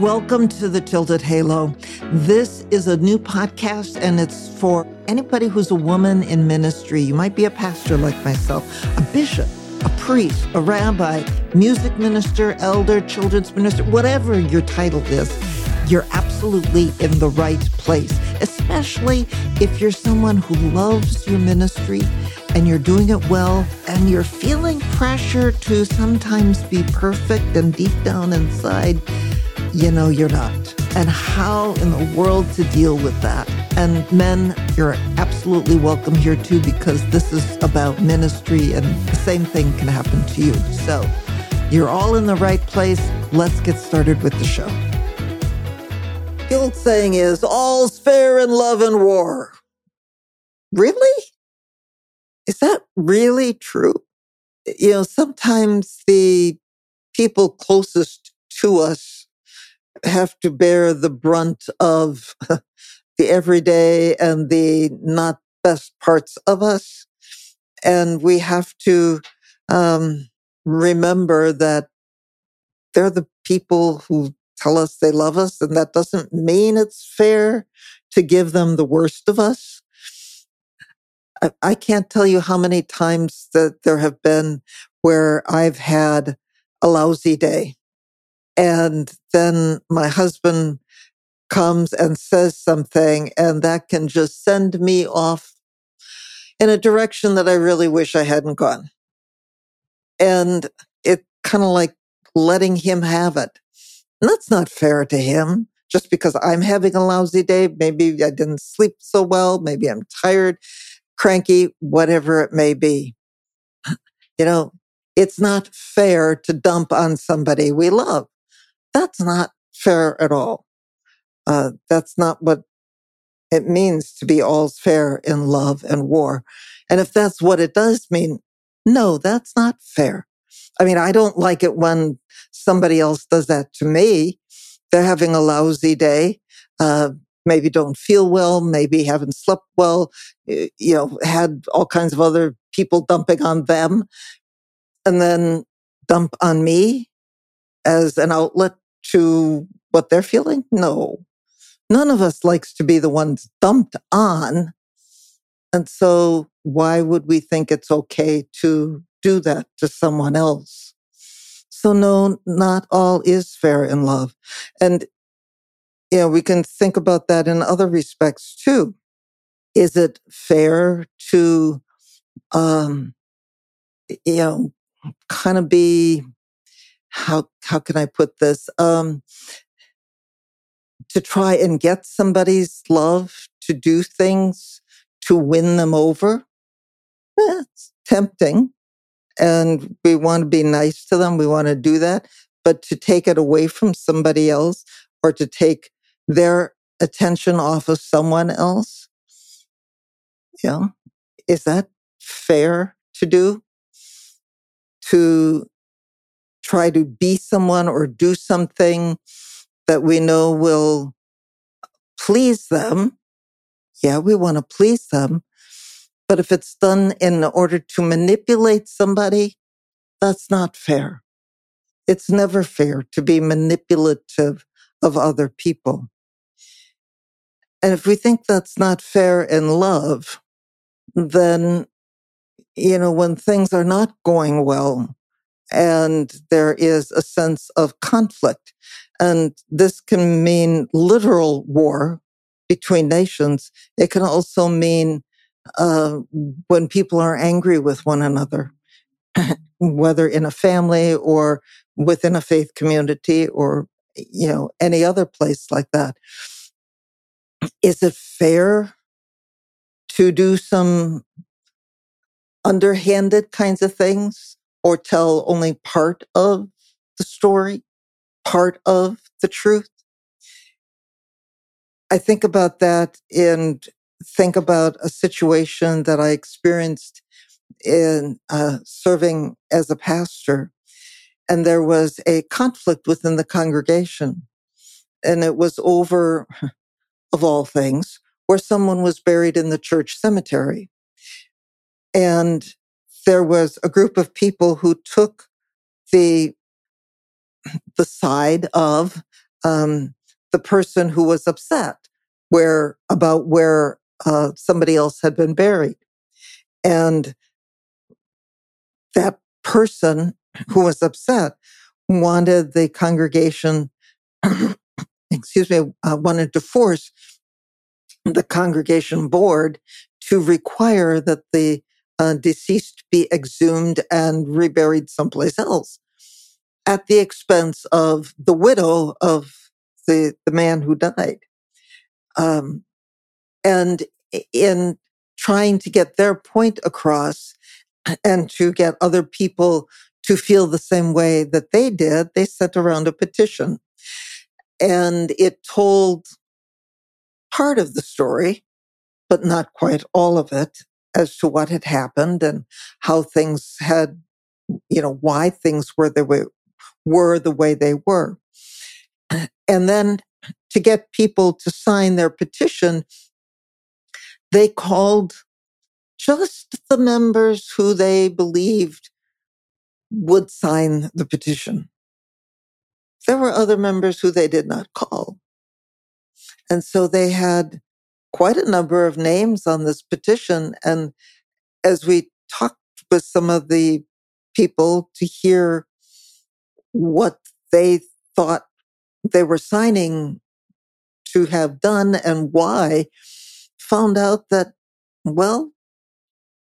Welcome to the Tilted Halo. This is a new podcast and it's for anybody who's a woman in ministry. You might be a pastor like myself, a bishop, a priest, a rabbi, music minister, elder, children's minister, whatever your title is. You're absolutely in the right place, especially if you're someone who loves your ministry and you're doing it well and you're feeling pressure to sometimes be perfect and deep down inside you know you're not. And how in the world to deal with that. And men, you're absolutely welcome here too, because this is about ministry and the same thing can happen to you. So you're all in the right place. Let's get started with the show. The old saying is, all's fair in love and war. Really? Is that really true? You know, sometimes the people closest to us have to bear the brunt of the everyday and the not best parts of us. And we have to um, remember that they're the people who tell us they love us, and that doesn't mean it's fair to give them the worst of us. I, I can't tell you how many times that there have been where I've had a lousy day and then my husband comes and says something, and that can just send me off in a direction that I really wish I hadn't gone. And it kind of like letting him have it. And that's not fair to him just because I'm having a lousy day. Maybe I didn't sleep so well. Maybe I'm tired, cranky, whatever it may be. You know, it's not fair to dump on somebody we love. That's not fair at all. Uh, that's not what it means to be all's fair in love and war. And if that's what it does mean, no, that's not fair. I mean, I don't like it when somebody else does that to me. They're having a lousy day. Uh, maybe don't feel well, maybe haven't slept well, you know, had all kinds of other people dumping on them and then dump on me as an outlet to what they're feeling? No. None of us likes to be the ones dumped on. And so why would we think it's okay to do that to someone else? So no, not all is fair in love. And, you know, we can think about that in other respects too. Is it fair to, um, you know, kind of be how how can I put this? Um, to try and get somebody's love to do things to win them over. Eh, it's tempting. And we want to be nice to them. We want to do that. But to take it away from somebody else or to take their attention off of someone else, you know, is that fair to do? To try to be someone or do something that we know will please them. Yeah, we want to please them. But if it's done in order to manipulate somebody, that's not fair. It's never fair to be manipulative of other people. And if we think that's not fair in love, then, you know, when things are not going well, and there is a sense of conflict. And this can mean literal war between nations. It can also mean uh, when people are angry with one another, whether in a family or within a faith community or you know any other place like that. Is it fair to do some underhanded kinds of things or tell only part of the story, part of the truth. I think about that and think about a situation that I experienced in uh, serving as a pastor. And there was a conflict within the congregation. And it was over, of all things, where someone was buried in the church cemetery. And there was a group of people who took the the side of um, the person who was upset where about where uh, somebody else had been buried. And that person who was upset wanted the congregation, excuse me, uh, wanted to force the congregation board to require that the uh, deceased be exhumed and reburied someplace else at the expense of the widow of the, the man who died. Um, and in trying to get their point across and to get other people to feel the same way that they did, they sent around a petition. And it told part of the story, but not quite all of it, as to what had happened and how things had, you know, why things were the way, were the way they were. And then to get people to sign their petition, they called just the members who they believed would sign the petition. There were other members who they did not call. And so they had quite a number of names on this petition. And as we talked with some of the people to hear what they thought they were signing to have done and why, found out that, well,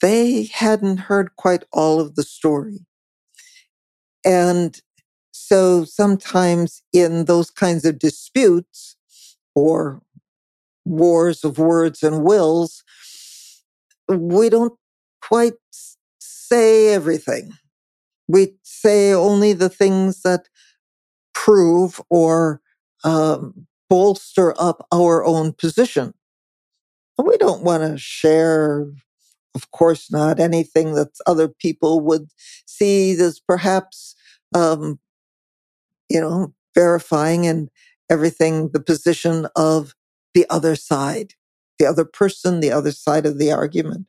they hadn't heard quite all of the story. And so sometimes in those kinds of disputes or wars of words and wills, we don't quite say everything. We say only the things that prove or um, bolster up our own position. We don't want to share, of course, not anything that other people would see as perhaps, um, you know, verifying and everything the position of the other side, the other person, the other side of the argument.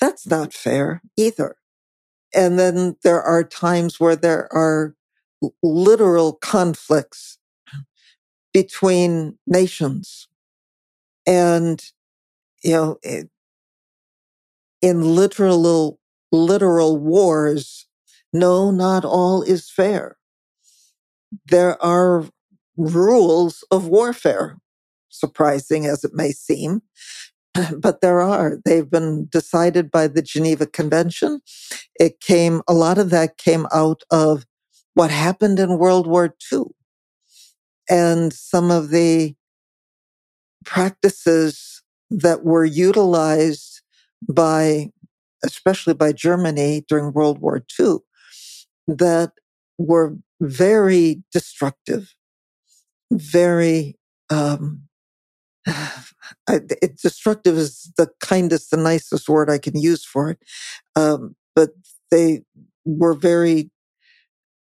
That's not fair either. And then there are times where there are literal conflicts between nations. And, you know, in literal, literal wars, no, not all is fair. There are rules of warfare, surprising as it may seem, but there are. They've been decided by the Geneva Convention. It came, a lot of that came out of what happened in World War II and some of the practices that were utilized by, especially by Germany during World War II, that were very destructive, very, um, it, destructive is the kindest, the nicest word I can use for it. Um, but they were very,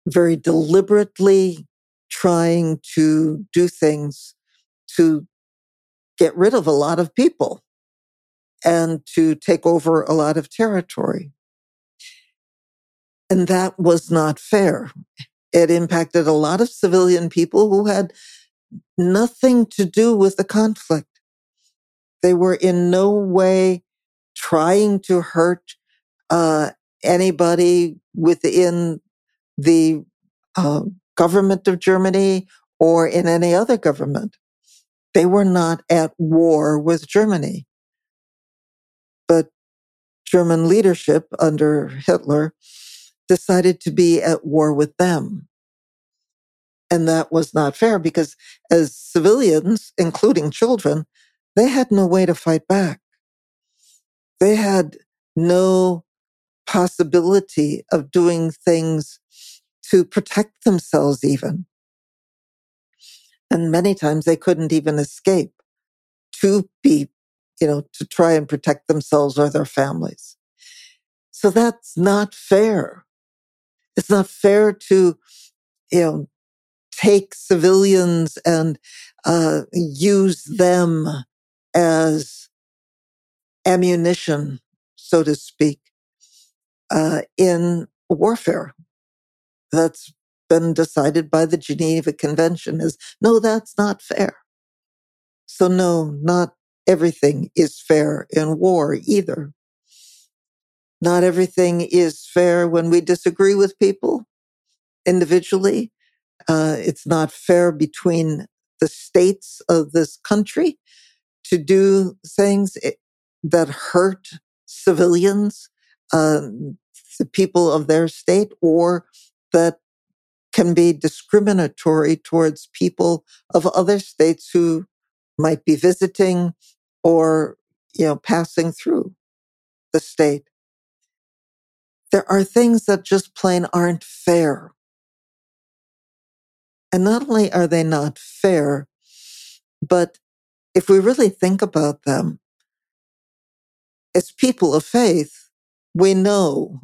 very deliberately trying to do things to get rid of a lot of people and to take over a lot of territory. And that was not fair. It impacted a lot of civilian people who had nothing to do with the conflict. They were in no way trying to hurt uh, anybody within the uh, government of Germany or in any other government. They were not at war with Germany. But German leadership under Hitler decided to be at war with them. And that was not fair because as civilians, including children, they had no way to fight back. They had no possibility of doing things to protect themselves even. And many times they couldn't even escape to be, you know, to try and protect themselves or their families. So that's not fair. It's not fair to, you know, take civilians and uh, use them as ammunition, so to speak, uh, in warfare. That's been decided by the Geneva Convention is no, that's not fair. So, no, not everything is fair in war either. Not everything is fair when we disagree with people individually. Uh, it's not fair between the states of this country to do things eh, that hurt civilians, uh, the people of their state, or that can be discriminatory towards people of other states who might be visiting or you know passing through the state. There are things that just plain aren't fair and not only are they not fair but if we really think about them as people of faith we know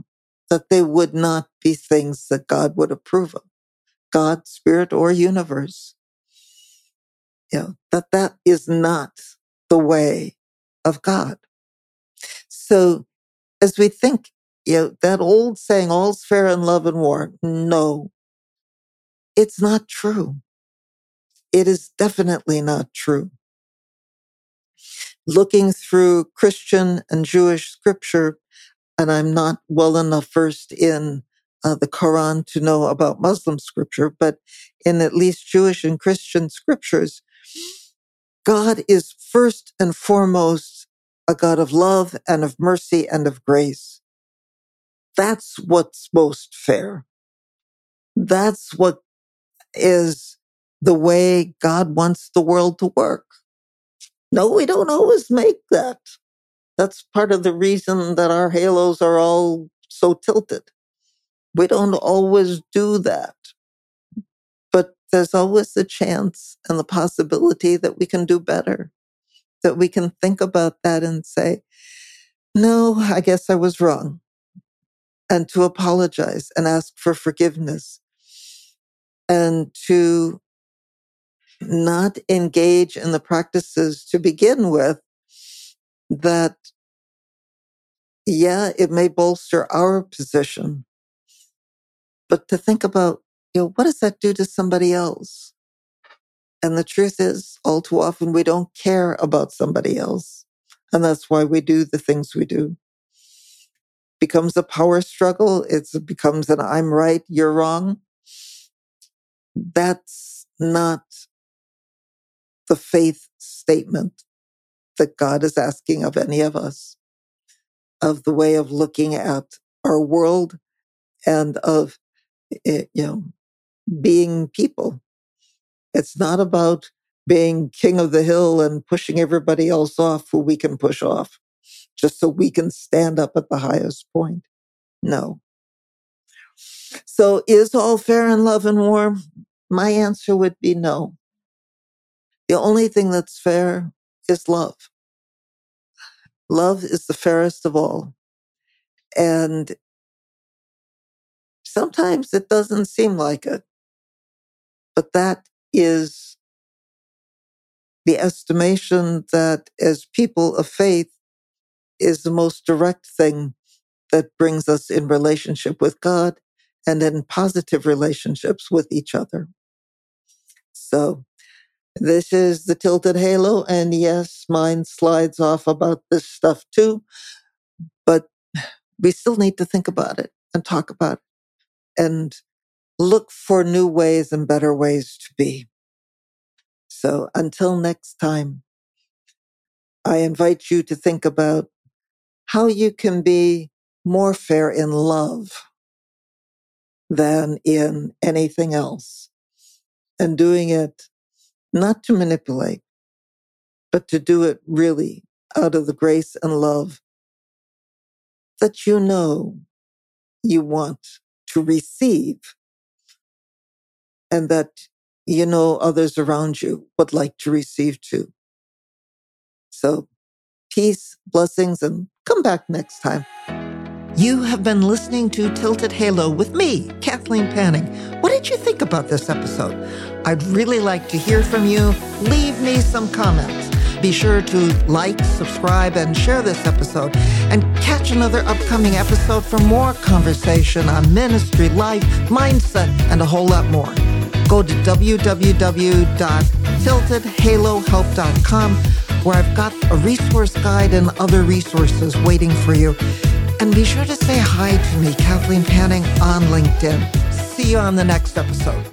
that they would not be things that god would approve of god spirit or universe. You know that that is not the way of God. So as we think, you know, that old saying, all's fair in love and war, no, it's not true. It is definitely not true. Looking through Christian and Jewish scripture, and I'm not well enough versed in uh, the Quran to know about Muslim scripture, but in at least Jewish and Christian scriptures, God is first and foremost a God of love and of mercy and of grace. That's what's most fair. That's what is the way God wants the world to work. No, we don't always make that. That's part of the reason that our halos are all so tilted. We don't always do that But there's always the chance and the possibility that we can do better, that we can think about that and say, no, I guess I was wrong. And to apologize and ask for forgiveness and to not engage in the practices to begin with that, yeah, it may bolster our position, but to think about you know, what does that do to somebody else? And the truth is, all too often, we don't care about somebody else. And that's why we do the things we do. Becomes a power struggle. It becomes an I'm right, you're wrong. That's not the faith statement that God is asking of any of us, of the way of looking at our world and of, eh, you know, being people. It's not about being king of the hill and pushing everybody else off who we can push off just so we can stand up at the highest point. No. So is all fair in love and war? My answer would be no. The only thing that's fair is love. Love is the fairest of all. And sometimes it doesn't seem like it. But that is the estimation that as people of faith is the most direct thing that brings us in relationship with God and in positive relationships with each other. So this is the tilted halo. And yes, mine slides off about this stuff too, but we still need to think about it and talk about it and look for new ways and better ways to be. So until next time, I invite you to think about how you can be more fair in love than in anything else and doing it not to manipulate, but to do it really out of the grace and love that you know you want to receive and that you know others around you would like to receive too. So, peace, blessings, and come back next time. You have been listening to Tilted Halo with me, Kathleen Panning. What did you think about this episode? I'd really like to hear from you. Leave me some comments. Be sure to like, subscribe, and share this episode. And catch another upcoming episode for more conversation on ministry, life, mindset, and a whole lot more. Go to www.tiltedhalohelp.com where I've got a resource guide and other resources waiting for you. And be sure to say hi to me, Kathleen Panning, on LinkedIn. See you on the next episode.